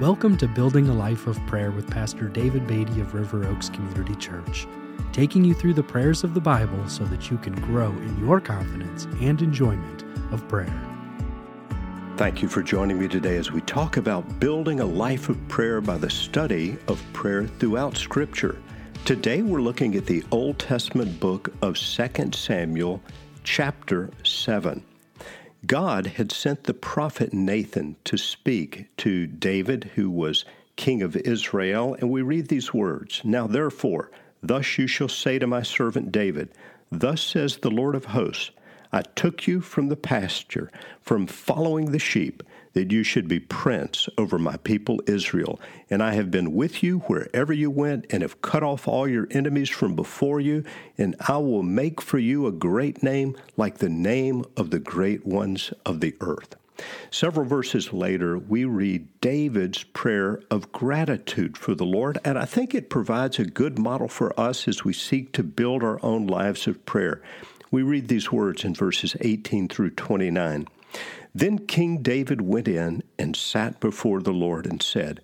Welcome to Building a Life of Prayer with Pastor David Beatty of River Oaks Community Church, taking you through the prayers of the Bible so that you can grow in your confidence and enjoyment of prayer. Thank you for joining me today as we talk about building a life of prayer by the study of prayer throughout Scripture. Today we're looking at the Old Testament book of 2 Samuel, chapter 7. God had sent the prophet Nathan to speak to David, who was king of Israel, and we read these words. Now therefore, thus you shall say to my servant David, Thus says the Lord of hosts, I took you from the pasture, from following the sheep that you should be prince over my people Israel. And I have been with you wherever you went, and have cut off all your enemies from before you, and I will make for you a great name, like the name of the great ones of the earth. Several verses later, we read David's prayer of gratitude for the Lord, and I think it provides a good model for us as we seek to build our own lives of prayer. We read these words in verses 18 through 29. Then King David went in and sat before the Lord and said,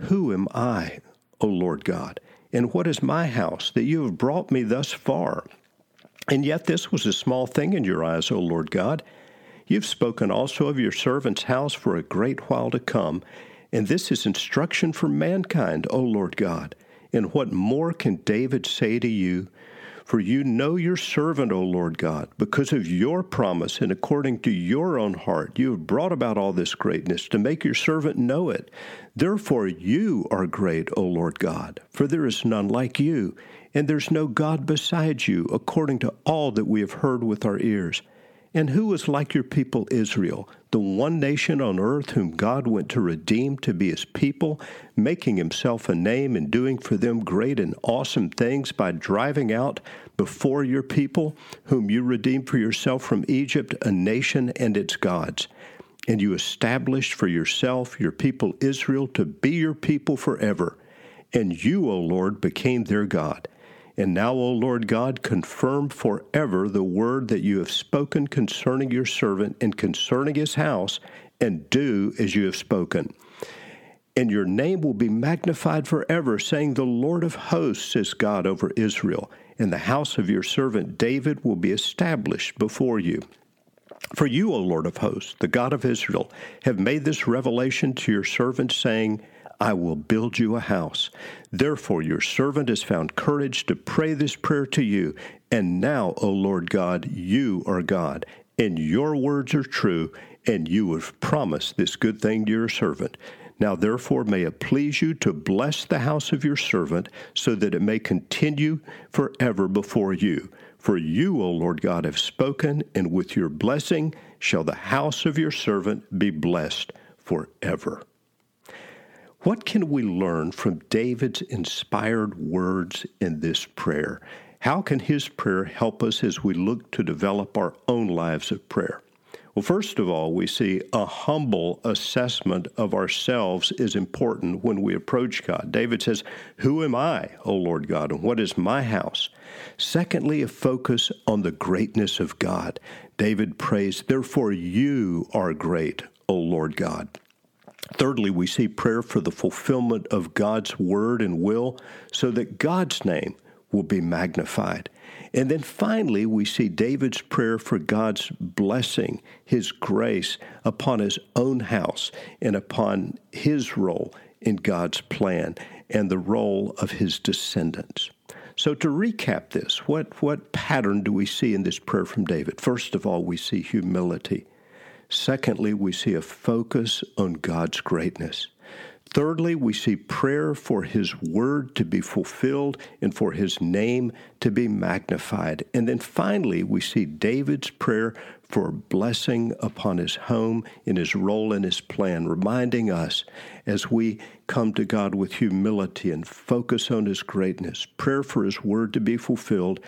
Who am I, O Lord God? And what is my house that you have brought me thus far? And yet this was a small thing in your eyes, O Lord God. You've spoken also of your servant's house for a great while to come, and this is instruction for mankind, O Lord God. And what more can David say to you? For you know your servant, O Lord God, because of your promise and according to your own heart, you have brought about all this greatness to make your servant know it. Therefore, you are great, O Lord God, for there is none like you, and there's no God beside you, according to all that we have heard with our ears. And who is like your people Israel, the one nation on earth whom God went to redeem to be his people, making himself a name and doing for them great and awesome things by driving out before your people, whom you redeemed for yourself from Egypt, a nation and its gods? And you established for yourself your people Israel to be your people forever. And you, O Lord, became their God. And now, O Lord God, confirm forever the word that you have spoken concerning your servant and concerning his house, and do as you have spoken. And your name will be magnified forever, saying, The Lord of hosts is God over Israel, and the house of your servant David will be established before you. For you, O Lord of hosts, the God of Israel, have made this revelation to your servant, saying, I will build you a house. Therefore, your servant has found courage to pray this prayer to you. And now, O Lord God, you are God, and your words are true, and you have promised this good thing to your servant. Now, therefore, may it please you to bless the house of your servant, so that it may continue forever before you. For you, O Lord God, have spoken, and with your blessing shall the house of your servant be blessed forever. What can we learn from David's inspired words in this prayer? How can his prayer help us as we look to develop our own lives of prayer? Well, first of all, we see a humble assessment of ourselves is important when we approach God. David says, Who am I, O Lord God, and what is my house? Secondly, a focus on the greatness of God. David prays, Therefore, you are great, O Lord God. Thirdly, we see prayer for the fulfillment of God's word and will so that God's name will be magnified. And then finally, we see David's prayer for God's blessing, his grace upon his own house and upon his role in God's plan and the role of his descendants. So, to recap this, what, what pattern do we see in this prayer from David? First of all, we see humility. Secondly, we see a focus on God's greatness. Thirdly, we see prayer for His word to be fulfilled and for His name to be magnified. And then finally, we see David's prayer for blessing upon his home in his role in his plan, reminding us as we come to God with humility and focus on His greatness, prayer for His word to be fulfilled,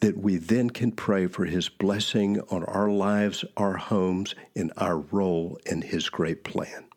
that we then can pray for His blessing on our lives, our homes, and our role in His great plan.